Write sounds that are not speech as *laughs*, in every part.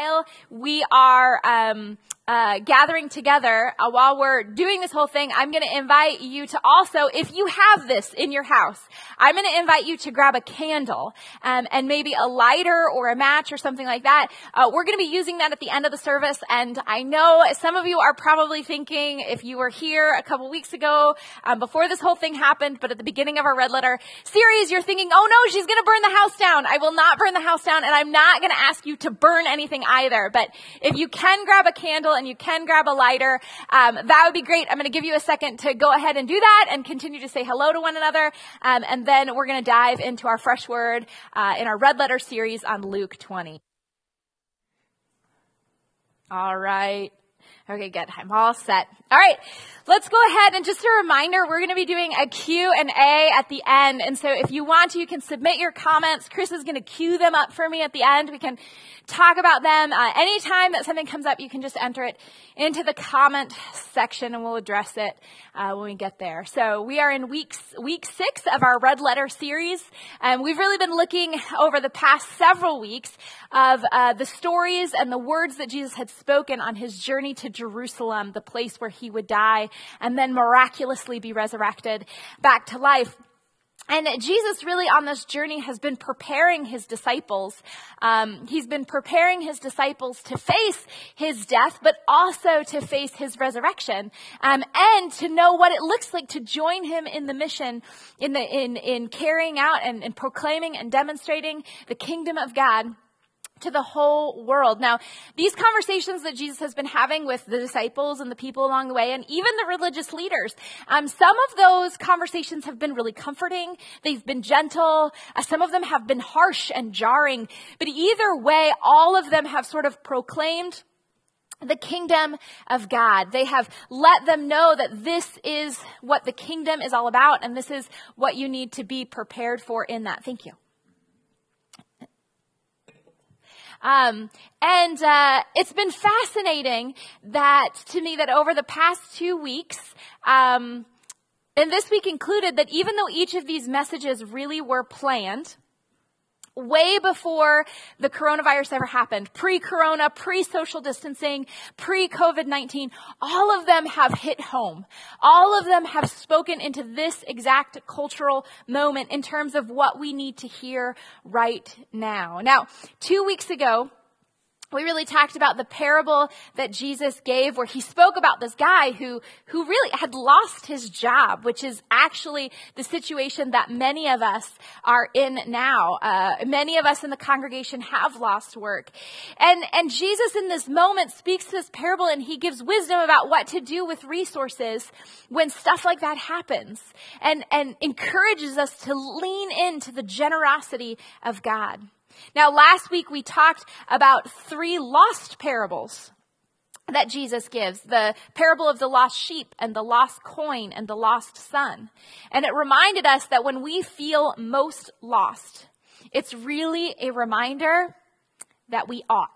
while we are um, uh, gathering together, uh, while we're doing this whole thing, I'm going to invite you to also, if you have this in your house, I'm going to invite you to grab a candle um, and maybe a lighter or a match or something like that. Uh, we're going to be using that at the end of the service, and I know some of you are probably thinking, if you were here a couple weeks ago, um, before this whole thing happened, but at the beginning of our red letter series, you're thinking, oh no, she's going to burn the house down. I will not burn the house down, and I'm not going to ask you to burn anything either. But if you can grab a candle and you can grab a lighter, um, that would be great. I'm going to give you a second to go ahead and do that and continue to say hello to one another. Um, and then we're going to dive into our fresh word uh, in our red letter series on Luke 20. All right. Okay, good. I'm all set. All right. Let's go ahead and just a reminder, we're going to be doing a Q and A at the end. And so if you want to, you can submit your comments. Chris is going to queue them up for me at the end. We can talk about them. Uh, anytime that something comes up, you can just enter it into the comment section and we'll address it uh, when we get there. So we are in week, week six of our red letter series. And we've really been looking over the past several weeks of uh, the stories and the words that Jesus had spoken on his journey to Jerusalem, the place where he would die and then miraculously be resurrected back to life. And Jesus really on this journey has been preparing his disciples. Um, he's been preparing his disciples to face his death, but also to face his resurrection, um, and to know what it looks like to join him in the mission, in the in in carrying out and, and proclaiming and demonstrating the kingdom of God to the whole world. Now, these conversations that Jesus has been having with the disciples and the people along the way, and even the religious leaders, um, some of those conversations have been really comforting. They've been gentle. Uh, some of them have been harsh and jarring. But either way, all of them have sort of proclaimed the kingdom of God. They have let them know that this is what the kingdom is all about, and this is what you need to be prepared for in that. Thank you. Um, and uh, it's been fascinating that to me that over the past two weeks, um, and this week included, that even though each of these messages really were planned, way before the coronavirus ever happened, pre-corona, pre-social distancing, pre-COVID-19, all of them have hit home. All of them have spoken into this exact cultural moment in terms of what we need to hear right now. Now, two weeks ago, we really talked about the parable that Jesus gave where he spoke about this guy who, who really had lost his job, which is actually the situation that many of us are in now. Uh, many of us in the congregation have lost work. And, and Jesus in this moment speaks this parable and he gives wisdom about what to do with resources when stuff like that happens and, and encourages us to lean into the generosity of God. Now, last week we talked about three lost parables that Jesus gives the parable of the lost sheep and the lost coin and the lost son. And it reminded us that when we feel most lost, it's really a reminder that we are.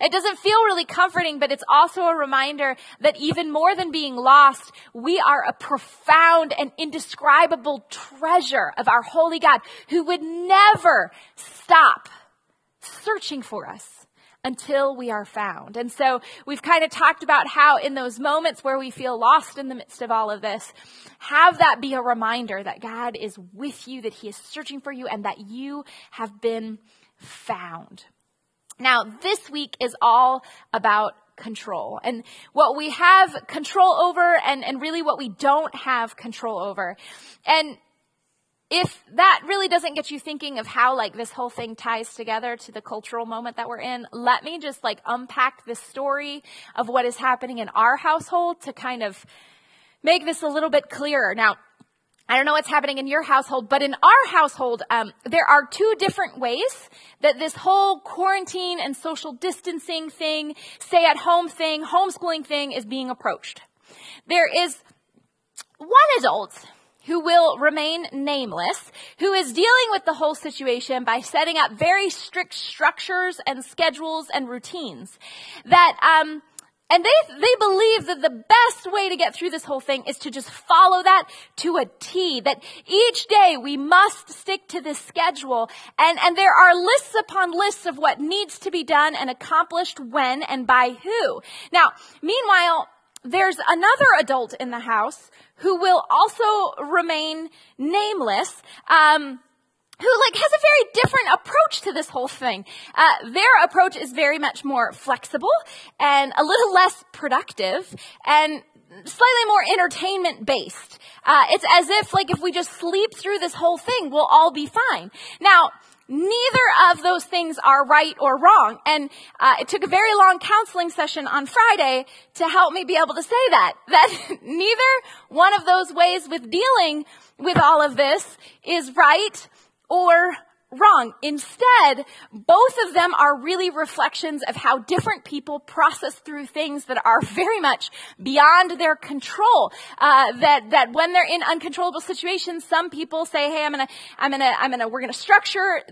It doesn't feel really comforting, but it's also a reminder that even more than being lost, we are a profound and indescribable treasure of our holy God who would never stop searching for us until we are found. And so we've kind of talked about how in those moments where we feel lost in the midst of all of this, have that be a reminder that God is with you, that he is searching for you, and that you have been found. Now, this week is all about control and what we have control over and, and really what we don't have control over. And if that really doesn't get you thinking of how like this whole thing ties together to the cultural moment that we're in, let me just like unpack the story of what is happening in our household to kind of make this a little bit clearer. Now, I don't know what's happening in your household, but in our household, um, there are two different ways that this whole quarantine and social distancing thing, stay at home thing, homeschooling thing is being approached. There is one adult who will remain nameless, who is dealing with the whole situation by setting up very strict structures and schedules and routines that, um, And they, they believe that the best way to get through this whole thing is to just follow that to a T, that each day we must stick to this schedule. And, and there are lists upon lists of what needs to be done and accomplished when and by who. Now, meanwhile, there's another adult in the house who will also remain nameless. Um, who like has a very different approach to this whole thing. Uh, their approach is very much more flexible and a little less productive and slightly more entertainment based. Uh, it's as if like if we just sleep through this whole thing, we'll all be fine. Now, neither of those things are right or wrong. And uh, it took a very long counseling session on Friday to help me be able to say that. *laughs* That neither one of those ways with dealing with all of this is right or wrong. Instead, both of them are really reflections of how different people process through things that are very much beyond their control. Uh, that that when they're in uncontrollable situations, some people say, "Hey, I'm gonna, I'm gonna, I'm gonna, we're gonna structure."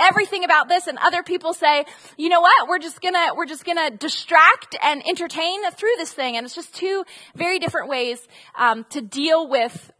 everything about this and other people say you know what we're just gonna we're just gonna distract and entertain through this thing and it's just two very different ways um, to deal with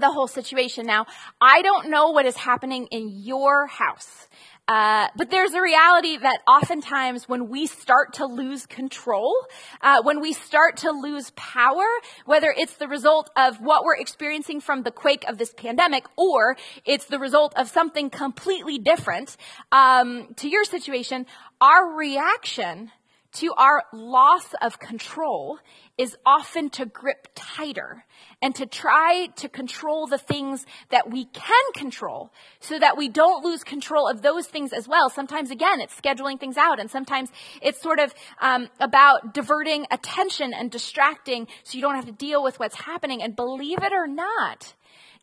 the whole situation. Now, I don't know what is happening in your house. Uh, but there's a reality that oftentimes when we start to lose control, uh, when we start to lose power, whether it's the result of what we're experiencing from the quake of this pandemic, or it's the result of something completely different um, to your situation, our reaction to our loss of control is often to grip tighter and to try to control the things that we can control so that we don't lose control of those things as well. Sometimes, again, it's scheduling things out and sometimes it's sort of um, about diverting attention and distracting so you don't have to deal with what's happening. And believe it or not,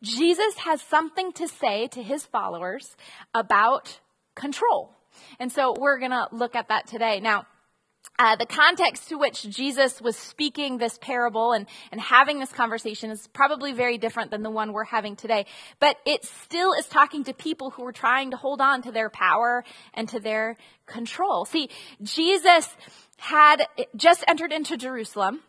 Jesus has something to say to his followers about control. And so we're going to look at that today. Now, uh, the context to which Jesus was speaking this parable and, and having this conversation is probably very different than the one we're having today. But it still is talking to people who are trying to hold on to their power and to their control. See, Jesus had just entered into Jerusalem.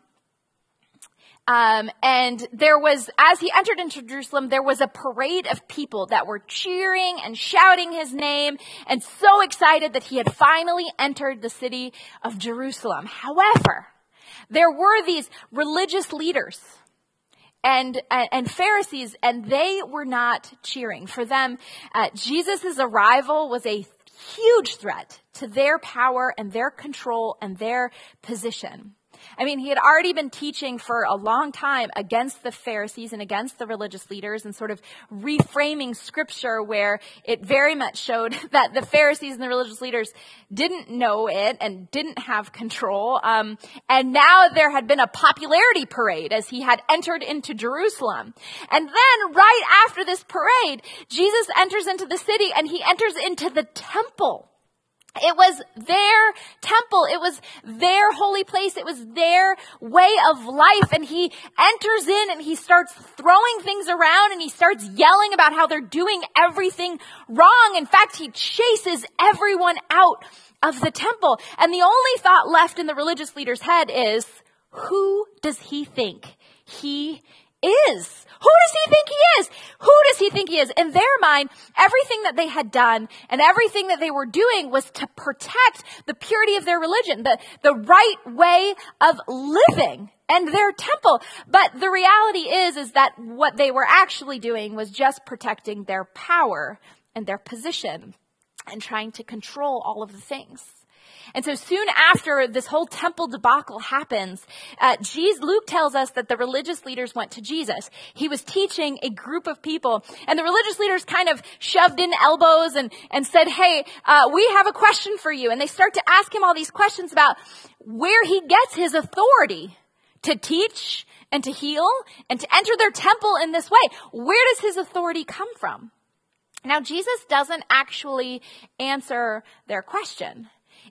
Um, and there was, as he entered into Jerusalem, there was a parade of people that were cheering and shouting his name and so excited that he had finally entered the city of Jerusalem. However, there were these religious leaders and, and Pharisees, and they were not cheering. For them, uh, Jesus' arrival was a huge threat to their power and their control and their position. I mean, he had already been teaching for a long time against the Pharisees and against the religious leaders and sort of reframing scripture where it very much showed *laughs* that the Pharisees and the religious leaders didn't know it and didn't have control. Um, and now there had been a popularity parade as he had entered into Jerusalem. And then right after this parade, Jesus enters into the city and he enters into the temple. It was their temple. It was their holy place. It was their way of life. And he enters in and he starts throwing things around and he starts yelling about how they're doing everything wrong. In fact, he chases everyone out of the temple. And the only thought left in the religious leader's head is, who does he think he is. Who does he think he is? Who does he think he is? In their mind, everything that they had done and everything that they were doing was to protect the purity of their religion, the, the right way of living and their temple. But the reality is, is that what they were actually doing was just protecting their power and their position and trying to control all of the things. And so soon after this whole temple debacle happens, uh, Jesus, Luke tells us that the religious leaders went to Jesus. He was teaching a group of people, and the religious leaders kind of shoved in elbows and, and said, hey, uh, we have a question for you. And they start to ask him all these questions about where he gets his authority to teach and to heal and to enter their temple in this way. Where does his authority come from? Now, Jesus doesn't actually answer their question.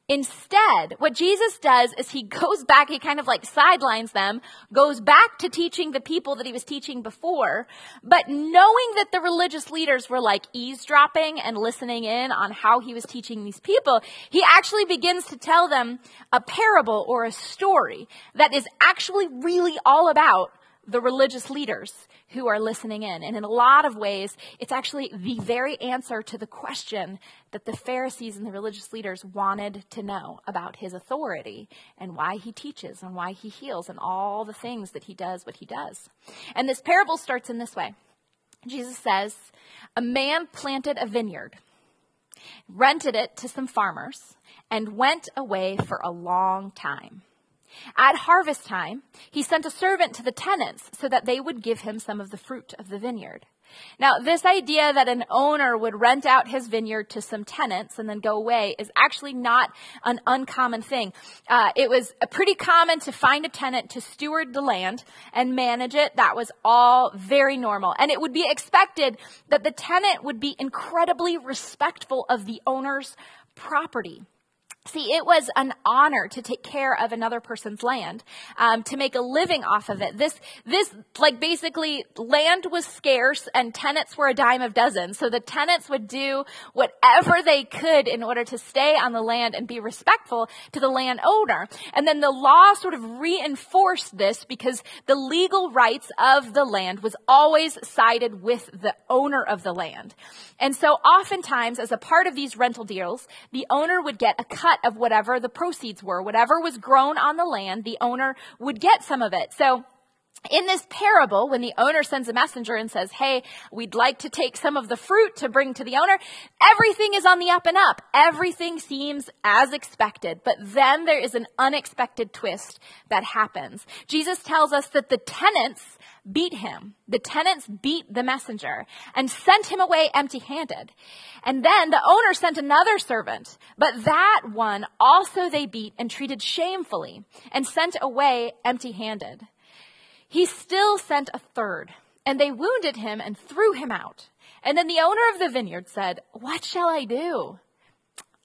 Instead, what Jesus does is he goes back, he kind of like sidelines them, goes back to teaching the people that he was teaching before, but knowing that the religious leaders were like eavesdropping and listening in on how he was teaching these people, he actually begins to tell them a parable or a story that is actually really all about the religious leaders who are listening in. And in a lot of ways, it's actually the very answer to the question that the Pharisees and the religious leaders wanted to know about his authority and why he teaches and why he heals and all the things that he does what he does. And this parable starts in this way. Jesus says, a man planted a vineyard, rented it to some farmers, and went away for a long time. At harvest time, he sent a servant to the tenants so that they would give him some of the fruit of the vineyard. Now, this idea that an owner would rent out his vineyard to some tenants and then go away is actually not an uncommon thing. Uh, it was pretty common to find a tenant to steward the land and manage it. That was all very normal. And it would be expected that the tenant would be incredibly respectful of the owner's property. See, it was an honor to take care of another person's land, um, to make a living off of it. This, this, like basically, land was scarce and tenants were a dime of dozen. So the tenants would do whatever they could in order to stay on the land and be respectful to the landowner. And then the law sort of reinforced this because the legal rights of the land was always sided with the owner of the land. And so oftentimes, as a part of these rental deals, the owner would get a cut of whatever the proceeds were. Whatever was grown on the land, the owner would get some of it. So in this parable, when the owner sends a messenger and says, Hey, we'd like to take some of the fruit to bring to the owner, everything is on the up and up. Everything seems as expected. But then there is an unexpected twist that happens. Jesus tells us that the tenants beat him. The tenants beat the messenger and sent him away empty handed. And then the owner sent another servant, but that one also they beat and treated shamefully and sent away empty handed. He still sent a third, and they wounded him and threw him out. And then the owner of the vineyard said, What shall I do?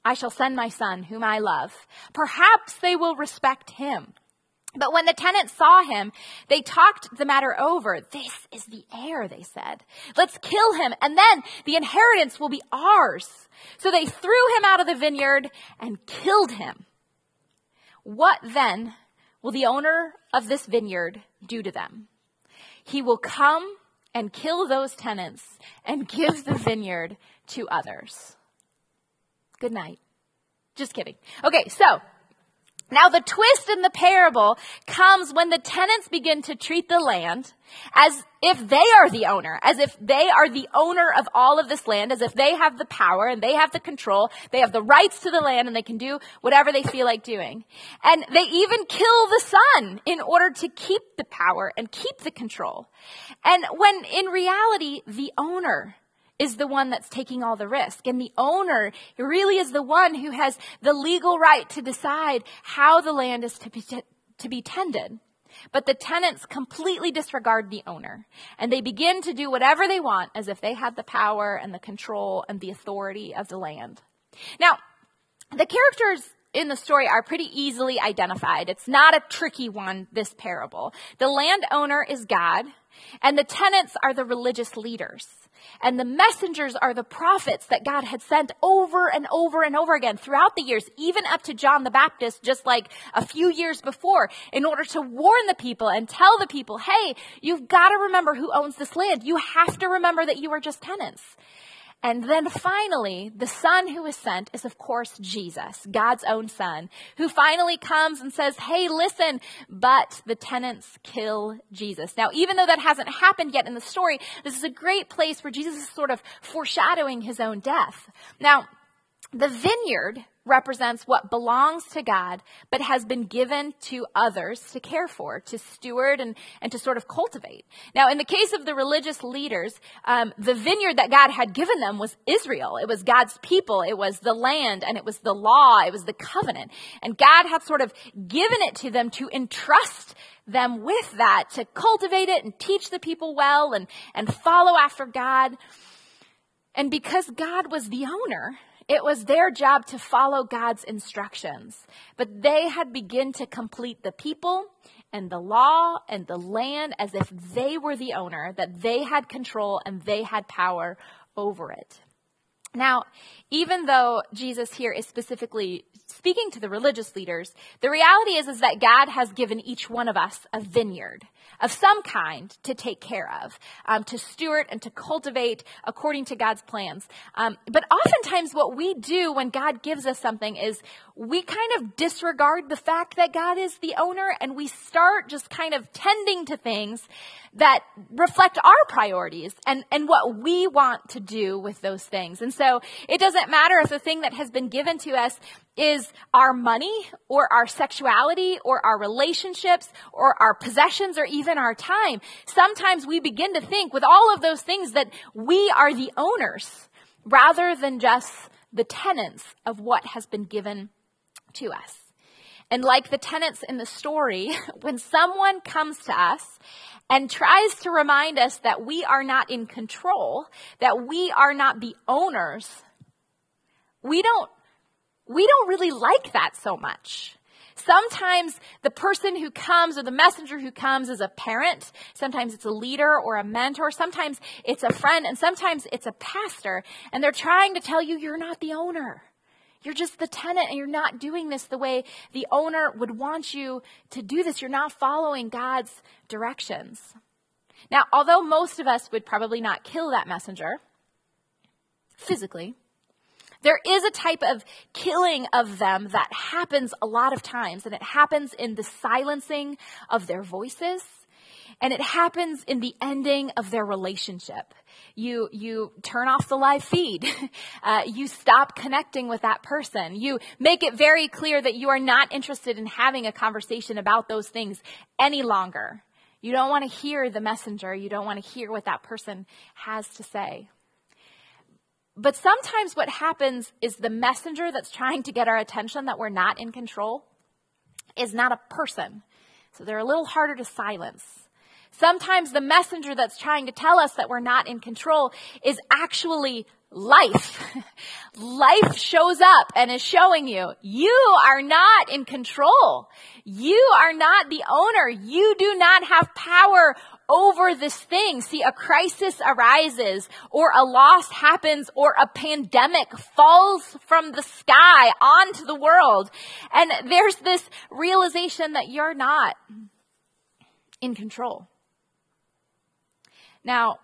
I shall send my son, whom I love. Perhaps they will respect him. But when the tenants saw him, they talked the matter over. This is the heir, they said. Let's kill him, and then the inheritance will be ours. So they threw him out of the vineyard and killed him. What then will the owner of this vineyard do to them? He will come and kill those tenants and give the vineyard to others. Good night. Just kidding. Okay, so now the twist in the parable comes when the tenants begin to treat the land as if they are the owner, as if they are the owner of all of this land, as if they have the power and they have the control, they have the rights to the land and they can do whatever they feel like doing. And they even kill the son in order to keep the power and keep the control. And when in reality, the owner is the one that's taking all the risk. And the owner really is the one who has the legal right to decide how the land is to be, to be tended. But the tenants completely disregard the owner and they begin to do whatever they want as if they had the power and the control and the authority of the land. Now, the characters in the story are pretty easily identified. It's not a tricky one, this parable. The landowner is God and the tenants are the religious leaders. And the messengers are the prophets that God had sent over and over and over again throughout the years, even up to John the Baptist, just like a few years before, in order to warn the people and tell the people, hey, you've got to remember who owns this land. You have to remember that you are just tenants. And then finally, the son who is sent is of course Jesus, God's own son, who finally comes and says, Hey, listen, but the tenants kill Jesus. Now, even though that hasn't happened yet in the story, this is a great place where Jesus is sort of foreshadowing his own death. Now, the vineyard represents what belongs to God, but has been given to others to care for, to steward, and, and to sort of cultivate. Now, in the case of the religious leaders, um, the vineyard that God had given them was Israel. It was God's people. It was the land, and it was the law. It was the covenant. And God had sort of given it to them to entrust them with that, to cultivate it and teach the people well and, and follow after God. And because God was the owner, It was their job to follow God's instructions, but they had begun to complete the people and the law and the land as if they were the owner, that they had control and they had power over it. Now, even though Jesus here is specifically speaking to the religious leaders, the reality is, is that God has given each one of us a vineyard of some kind to take care of, um, to steward and to cultivate according to God's plans. Um, but oftentimes what we do when God gives us something is we kind of disregard the fact that God is the owner and we start just kind of tending to things that reflect our priorities and, and what we want to do with those things. And so it doesn't matter if the thing that has been given to us is our money or our sexuality or our relationships or our possessions or even our time. Sometimes we begin to think with all of those things that we are the owners rather than just the tenants of what has been given to us. And like the tenants in the story, *laughs* when someone comes to us and tries to remind us that we are not in control, that we are not the owners, we don't, we don't really like that so much. Sometimes the person who comes or the messenger who comes is a parent. Sometimes it's a leader or a mentor. Sometimes it's a friend and sometimes it's a pastor and they're trying to tell you you're not the owner. You're just the tenant and you're not doing this the way the owner would want you to do this. You're not following God's directions. Now, although most of us would probably not kill that messenger physically, there is a type of killing of them that happens a lot of times, and it happens in the silencing of their voices, and it happens in the ending of their relationship. You you turn off the live feed. *laughs* Uh, you stop connecting with that person. You make it very clear that you are not interested in having a conversation about those things any longer. You don't want to hear the messenger. You don't want to hear what that person has to say. But sometimes what happens is the messenger that's trying to get our attention that we're not in control is not a person. So they're a little harder to silence Sometimes the messenger that's trying to tell us that we're not in control is actually life. *laughs* life shows up and is showing you, you are not in control. You are not the owner. You do not have power over this thing. See, a crisis arises or a loss happens or a pandemic falls from the sky onto the world. And there's this realization that you're not in control. Now,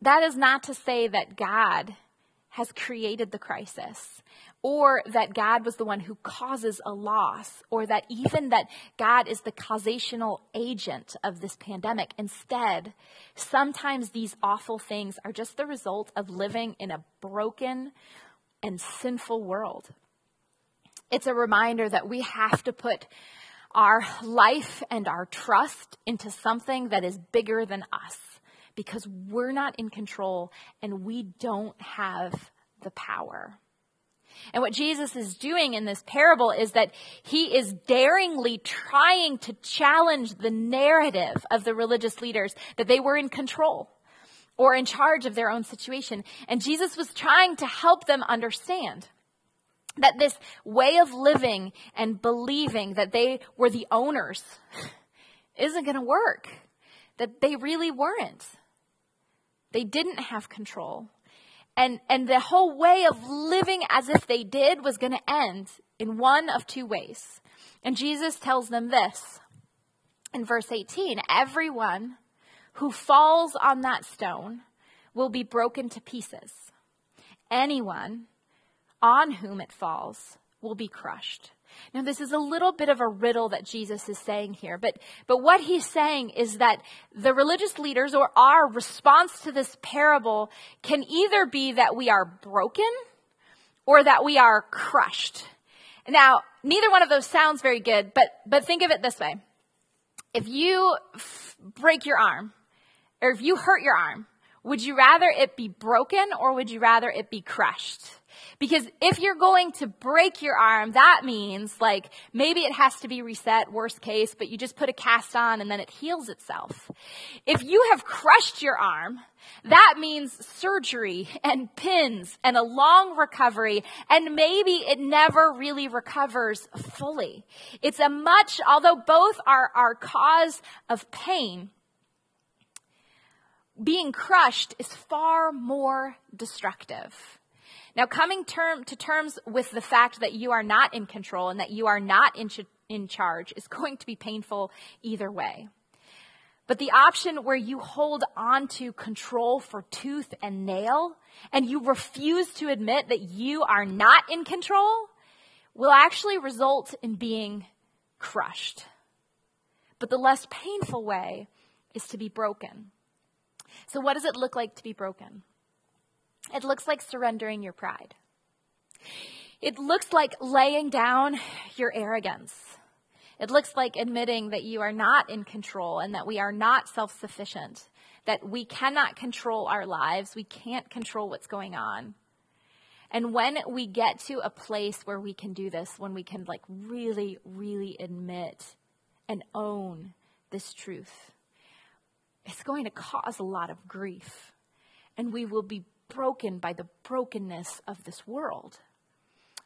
that is not to say that God has created the crisis or that God was the one who causes a loss or that even that God is the causational agent of this pandemic. Instead, sometimes these awful things are just the result of living in a broken and sinful world. It's a reminder that we have to put our life and our trust into something that is bigger than us because we're not in control and we don't have the power. And what Jesus is doing in this parable is that he is daringly trying to challenge the narrative of the religious leaders that they were in control or in charge of their own situation. And Jesus was trying to help them understand that this way of living and believing that they were the owners *laughs* isn't going to work. That they really weren't. They didn't have control. And, and the whole way of living as if they did was going to end in one of two ways. And Jesus tells them this in verse 18 Everyone who falls on that stone will be broken to pieces. Anyone on whom it falls will be crushed. Now, this is a little bit of a riddle that Jesus is saying here, but, but what he's saying is that the religious leaders or our response to this parable can either be that we are broken or that we are crushed. Now, neither one of those sounds very good, but, but think of it this way. If you f- break your arm, or if you hurt your arm, Would you rather it be broken or would you rather it be crushed? Because if you're going to break your arm, that means like maybe it has to be reset, worst case, but you just put a cast on and then it heals itself. If you have crushed your arm, that means surgery and pins and a long recovery and maybe it never really recovers fully. It's a much, although both are, our cause of pain, being crushed is far more destructive. Now, coming term, to terms with the fact that you are not in control and that you are not in, ch- in charge is *laughs* going to be painful either way. But the option where you hold on to control for tooth and nail and you refuse to admit that you are not in control will actually result in being crushed. But the less painful way is to be broken. So, what does it look like to be broken? It looks like surrendering your pride. It looks like laying down your arrogance. It looks like admitting that you are not in control and that we are not self sufficient, that we cannot control our lives, we can't control what's going on. And when we get to a place where we can do this, when we can like really, really admit and own this truth, it's going to cause a lot of grief. And we will be broken by the brokenness of this world.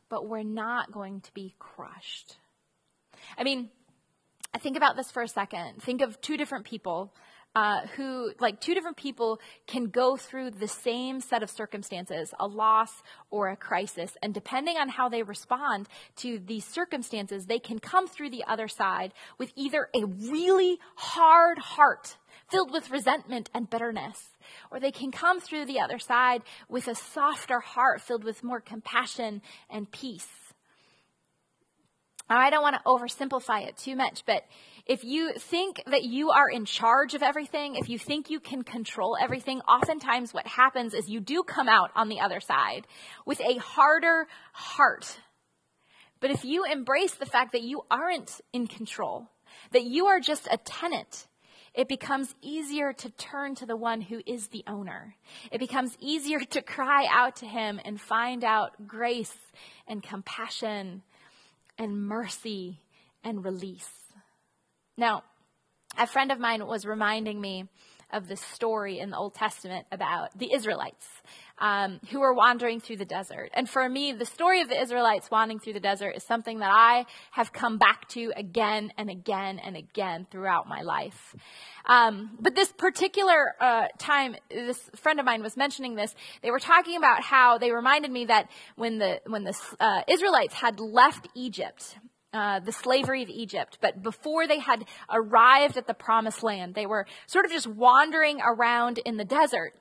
But we're not going to be crushed. I mean, I think about this for a second. Think of two different people uh, who, like, two different people can go through the same set of circumstances, a loss or a crisis. And depending on how they respond to these circumstances, they can come through the other side with either a really hard heart filled with resentment and bitterness, or they can come through the other side with a softer heart filled with more compassion and peace. Now, I don't want to oversimplify it too much, but if you think that you are in charge of everything, if you think you can control everything, oftentimes what happens is you do come out on the other side with a harder heart. But if you embrace the fact that you aren't in control, that you are just a tenant, it becomes easier to turn to the one who is the owner. It becomes easier *laughs* to cry out to him and find out grace and compassion and mercy and release. Now, a friend of mine was reminding me of this story in the Old Testament about the Israelites um, who were wandering through the desert. And for me, the story of the Israelites wandering through the desert is something that I have come back to again and again and again throughout my life. Um, but this particular uh, time, this friend of mine was mentioning this. They were talking about how they reminded me that when the when the uh, Israelites had left Egypt, uh, the slavery of Egypt, but before they had arrived at the promised land, they were sort of just wandering around in the desert.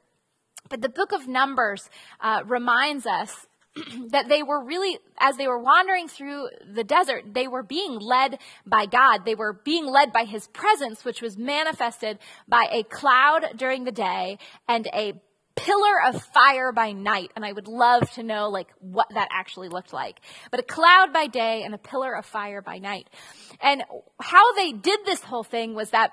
But the book of Numbers uh, reminds us *clears throat* that they were really, as they were wandering through the desert, they were being led by God. They were being led by His presence, which was manifested by a cloud during the day and a pillar of fire by night. And I would love to know like what that actually looked like. But a cloud by day and a pillar of fire by night. And how they did this whole thing was that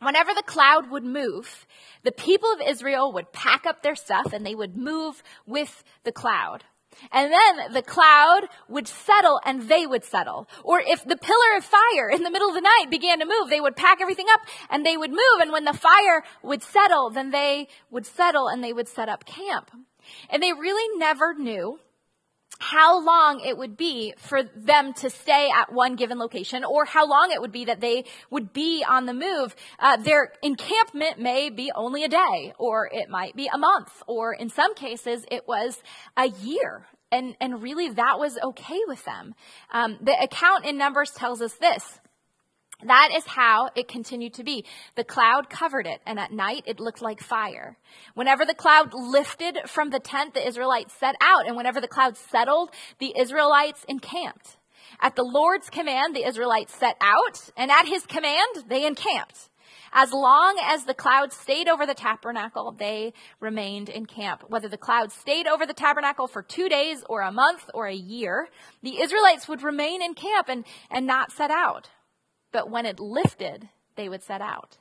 whenever the cloud would move, the people of Israel would pack up their stuff and they would move with the cloud. And then the cloud would settle and they would settle. Or if the pillar of fire in the middle of the night began to move, they would pack everything up and they would move. And when the fire would settle, then they would settle and they would set up camp. And they really never knew how long it would be for them to stay at one given location or how long it would be that they would be on the move. Uh, their encampment may be only a day or it might be a month or in some cases it was a year. And, and really that was okay with them. Um, the account in Numbers tells us this. That is how it continued to be. The cloud covered it, and at night it looked like fire. Whenever the cloud lifted from the tent, the Israelites set out, and whenever the cloud settled, the Israelites encamped. At the Lord's command, the Israelites set out, and at his command, they encamped. As long as the cloud stayed over the tabernacle, they remained in camp. Whether the cloud stayed over the tabernacle for two days or a month or a year, the Israelites would remain in camp and, and not set out. But when it lifted, they would set out.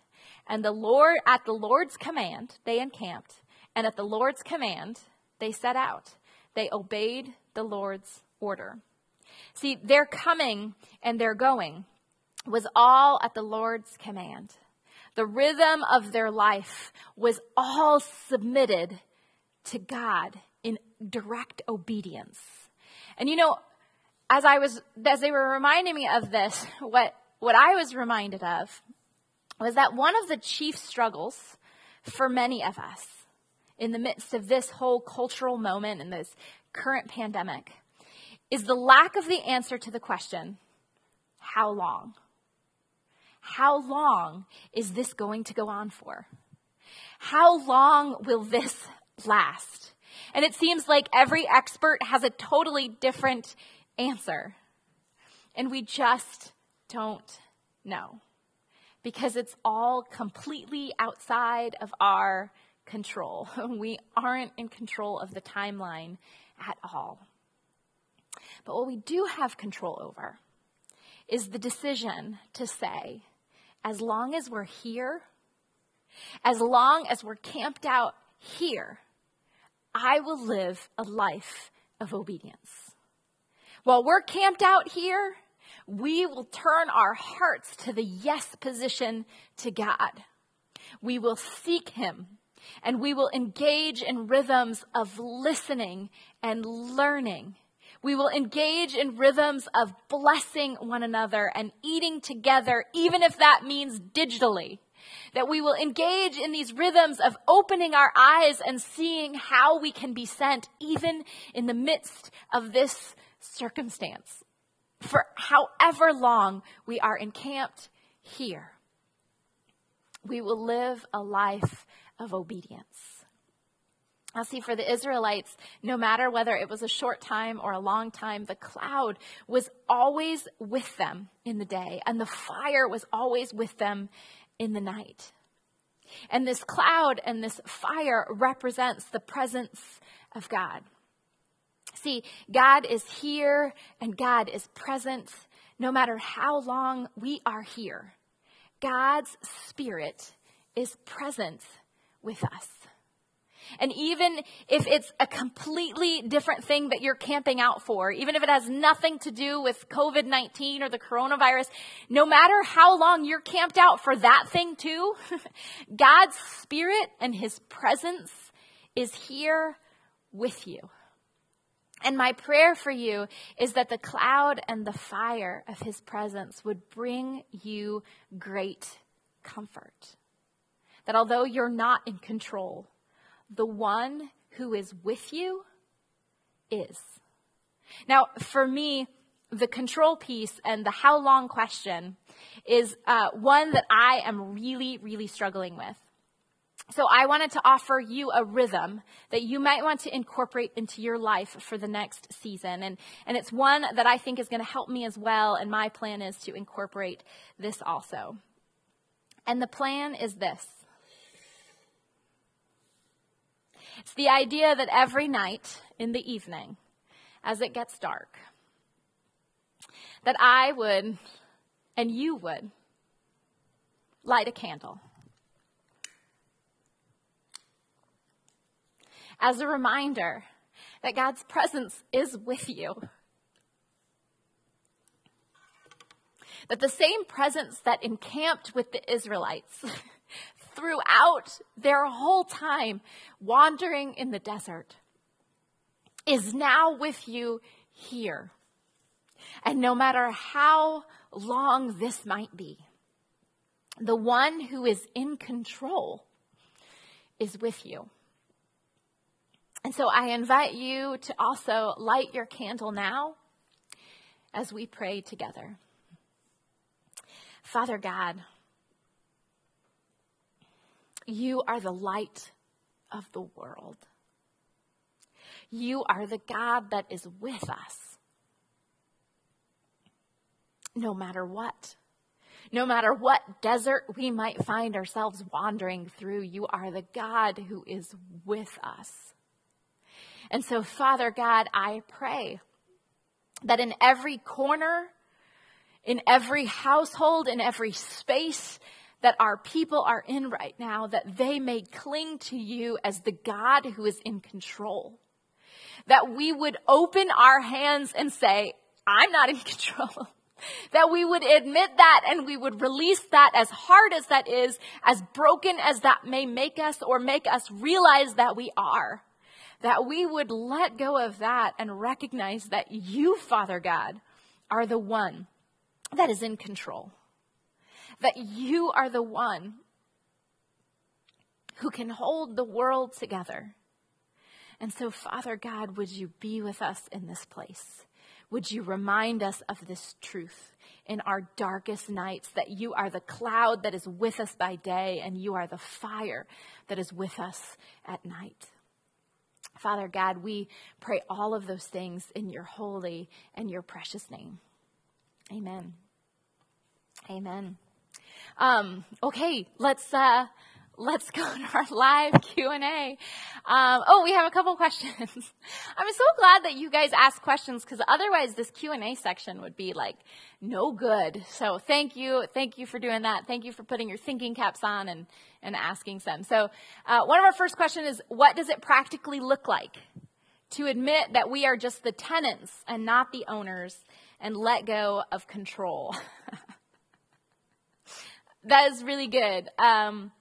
And the Lord, at the Lord's command, they encamped. And at the Lord's command, they set out. They obeyed the Lord's order. See, their coming and their going was all at the Lord's command. The rhythm of their life was all submitted to God in direct obedience. And you know, as I was, as they were reminding me of this, *laughs* what, what I was reminded of was that one of the chief struggles for many of us in the midst of this whole cultural moment and this current pandemic is the lack of the answer to the question, how long? How long is this going to go on for? How long will this last? And it seems like every expert has a totally different answer. And we just don't know because it's all completely outside of our control. *laughs* We aren't in control of the timeline at all. But what we do have control over is the decision to say, as long as we're here, as long as we're camped out here, I will live a life of obedience. While we're camped out here, we will turn our hearts to the yes position to God. We will seek Him and we will engage in rhythms of listening and learning we will engage in rhythms of blessing one another and eating together, even if that means digitally. That we will engage in these rhythms of opening our eyes and seeing how we can be sent, even in the midst of this circumstance. For however long we are encamped here, we will live a life of obedience. Now, see, for the Israelites, no matter whether it was a short time or a long time, the cloud was always with them in the day, and the fire was always with them in the night. And this cloud and this fire represents the presence of God. See, God is here and God is present no matter how long we are here. God's Spirit is present with us. And even if it's a completely different thing that you're camping out for, even if it has nothing to do with COVID 19 or the coronavirus, no matter how long you're camped out for that thing too, *laughs* God's Spirit and His presence is here with you. And my prayer for you is that the cloud and the fire of His presence would bring you great comfort. That although you're not in control, the one who is with you is. Now, for me, the control piece and the how long question is uh, one that I am really, really struggling with. So I wanted to offer you a rhythm that you might want to incorporate into your life for the next season. And, and it's one that I think is going to help me as well. And my plan is to incorporate this also. And the plan is this. It's the idea that every night in the evening, as it gets dark, that I would and you would light a candle. As a reminder that God's presence is with you. That the same presence that encamped with the Israelites *laughs* throughout their whole time wandering in the desert is now with you here. And no matter how long this might be, the one who is in control is with you. And so I invite you to also light your candle now as we pray together. Father God, you are the light of the world. You are the God that is with us. No matter what. No matter what desert we might find ourselves wandering through, you are the God who is with us. And so, Father God, I pray that in every corner, in every household, in every space that our people are in right now, that they may cling to you as the God who is in control. That we would open our hands and say, I'm not in *laughs* control. that we would admit that and we would release that as hard as that is, as broken as that may make us or make us realize that we are. That we would let go of that and recognize that you, Father God, are the one that is in control. That you are the one who can hold the world together. And so, Father God, would you be with us in this place? Would you remind us of this truth in our darkest nights that you are the cloud that is with us by day and you are the fire that is with us at night? Father God, we pray all of those things in your holy and your precious name. Amen. Amen. Um, okay, let's uh, let's go to our live Q&A. Um, oh, we have a couple questions. *laughs* I'm so glad that you guys asked questions because otherwise this Q&A section would be like no good. So thank you. Thank you for doing that. Thank you for putting your thinking caps on and, and asking some. So uh, one of our first questions is, what does it practically look like to admit that we are just the tenants and not the owners and let go of control? *laughs* that is really good. Um,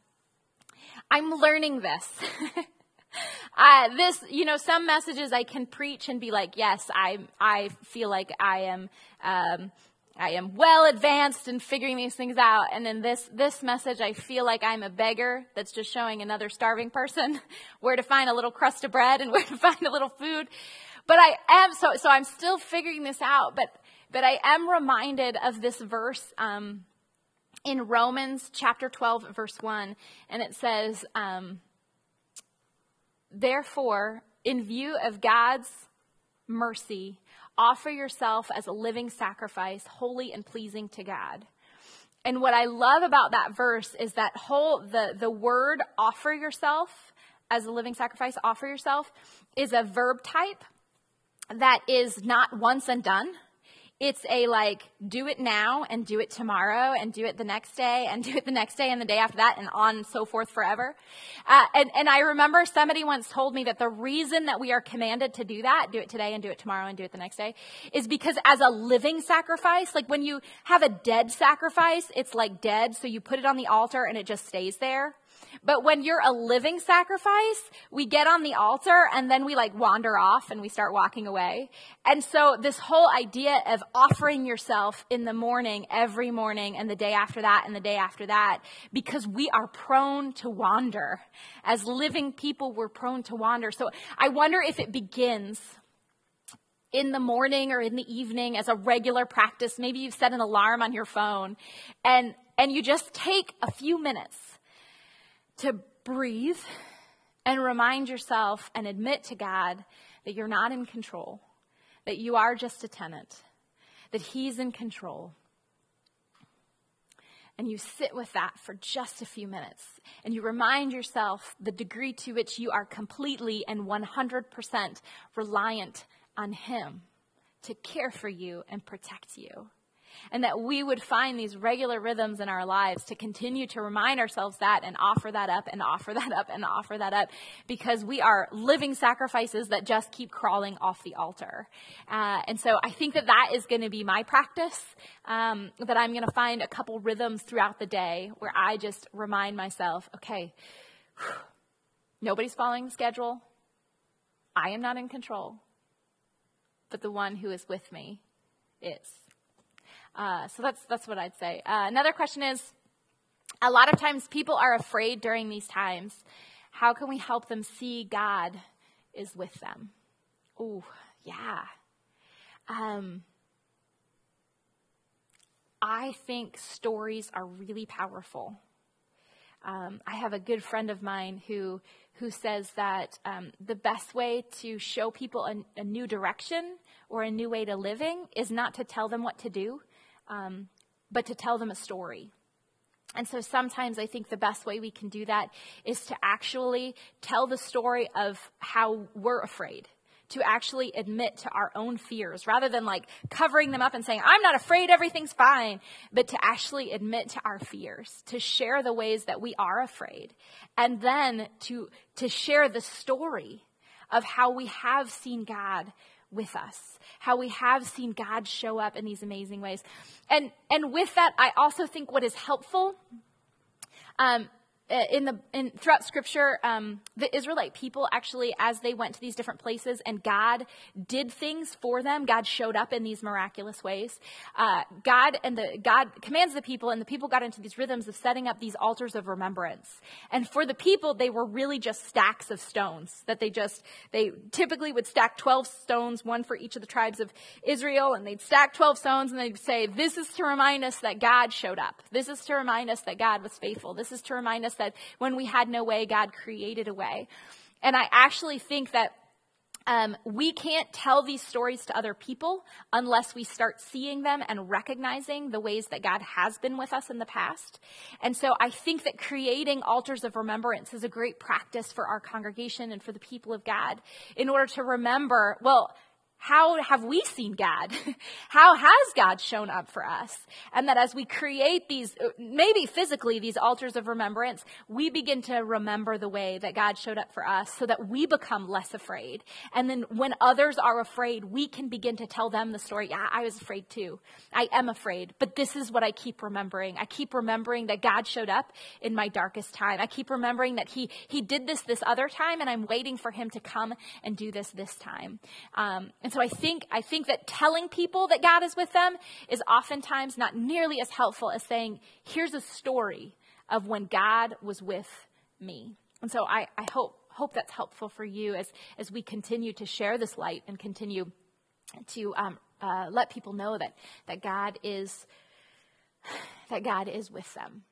I'm learning this. *laughs* uh, this, you know, some messages I can preach and be like, yes, I, I feel like I am, um, I am well advanced in figuring these things out. And then this, this message, I feel like I'm a beggar that's just showing another starving person *laughs* where to find a little crust of bread and *laughs* where to find a little food. But I am, so, so I'm still figuring this out, but, but I am reminded of this verse, um, in Romans chapter 12, verse 1, and it says, um, Therefore, in view of God's mercy, offer yourself as a living sacrifice, holy and pleasing to God. And what I love about that verse is that whole the the word offer yourself as a living sacrifice, offer yourself is a verb type that is not once and done. It's a like, do it now and do it tomorrow and do it the next day and *laughs* do it the next day and the day after that and on and so forth forever. Uh, and, and I remember somebody once told me that the reason that we are commanded to do that, do it today and do it tomorrow and do it the next day, is because as a living sacrifice, like when you have a dead sacrifice, it's like dead, so you put it on the altar and it just stays there. But when you're a living sacrifice, we get on the altar and then we like wander off and we start walking away. And so this whole idea of offering yourself in the morning, every morning, and the day after that, and the day after that, because we are prone to wander. As living people, we're prone to wander. So I wonder if it begins in the morning or in the evening as a regular practice. Maybe you've set an alarm on your phone and, and you just take a few minutes to breathe and remind yourself and admit to God that you're not in control, that you are just a tenant, that He's in control. And you sit with that for just a few minutes and you remind yourself the degree to which you are completely and 100% reliant on Him to care for you and protect you and that we would find these regular rhythms in our lives to continue to remind ourselves that and offer that up and offer that up and offer that up because we are living sacrifices that just keep crawling off the altar. Uh, and so I think that that is going to be my practice, um, that I'm going to find a couple rhythms throughout the day where I just remind myself, okay, *sighs* nobody's following the schedule. I am not in control, but the one who is with me is. Uh, so that's that's what I'd say. Uh, another question is, a lot of times people are afraid during these times. How can we help them see God is with them? Oh, yeah. Um, I think stories are really powerful. Um, I have a good friend of mine who who says that um, the best way to show people a, a, new direction or a new way to living is not to tell them what to do, um, but to tell them a story. And so sometimes I think the best way we can do that is to actually tell the story of how we're afraid, to actually admit to our own fears rather than like covering them up and saying, I'm not afraid, everything's fine, but to actually admit to our fears, to share the ways that we are afraid, and then to, to share the story of how we have seen God with us, how we have seen God show up in these amazing ways. And, and with that, I also think what is helpful, um, in the in, throughout scripture um, the israelite people actually as they went to these different places and god did things for them god showed up in these miraculous ways uh, god and the god commands the people and the people got into these rhythms of setting up these altars of remembrance. And for the people they were really just stacks of stones that they just they typically would stack 12 stones one for each of the tribes of israel and they'd stack 12 stones and they'd say this is to remind us that god showed up. This is to remind us that god was faithful. This is to remind us us that when we had no way, God created a way. And I actually think that um, we can't tell these stories to other people unless we start seeing them and recognizing the ways that God has been with us in the past. And so I think that creating altars of remembrance is a great practice for our congregation and for the people of God in order to remember, well, how have we seen God? *laughs* how has God shown up for us? And that as we create these, maybe physically, these altars of remembrance, we begin to remember the way that God showed up for us so that we become less afraid. And then when others are afraid, we can begin to tell them the story. Yeah, I was afraid too. I am afraid, but this is what I keep remembering. I keep remembering that God showed up in my darkest time. I keep remembering that He, He did this this other time and I'm waiting for Him to come and do this this time. Um, and so I think, I think that telling people that God is with them is oftentimes not nearly as helpful as saying, here's a story of when God was with me. And so I, I hope, hope that's helpful for you as, as we continue to share this light and continue to um, uh, let people know that, that God is, *sighs* that God is with them.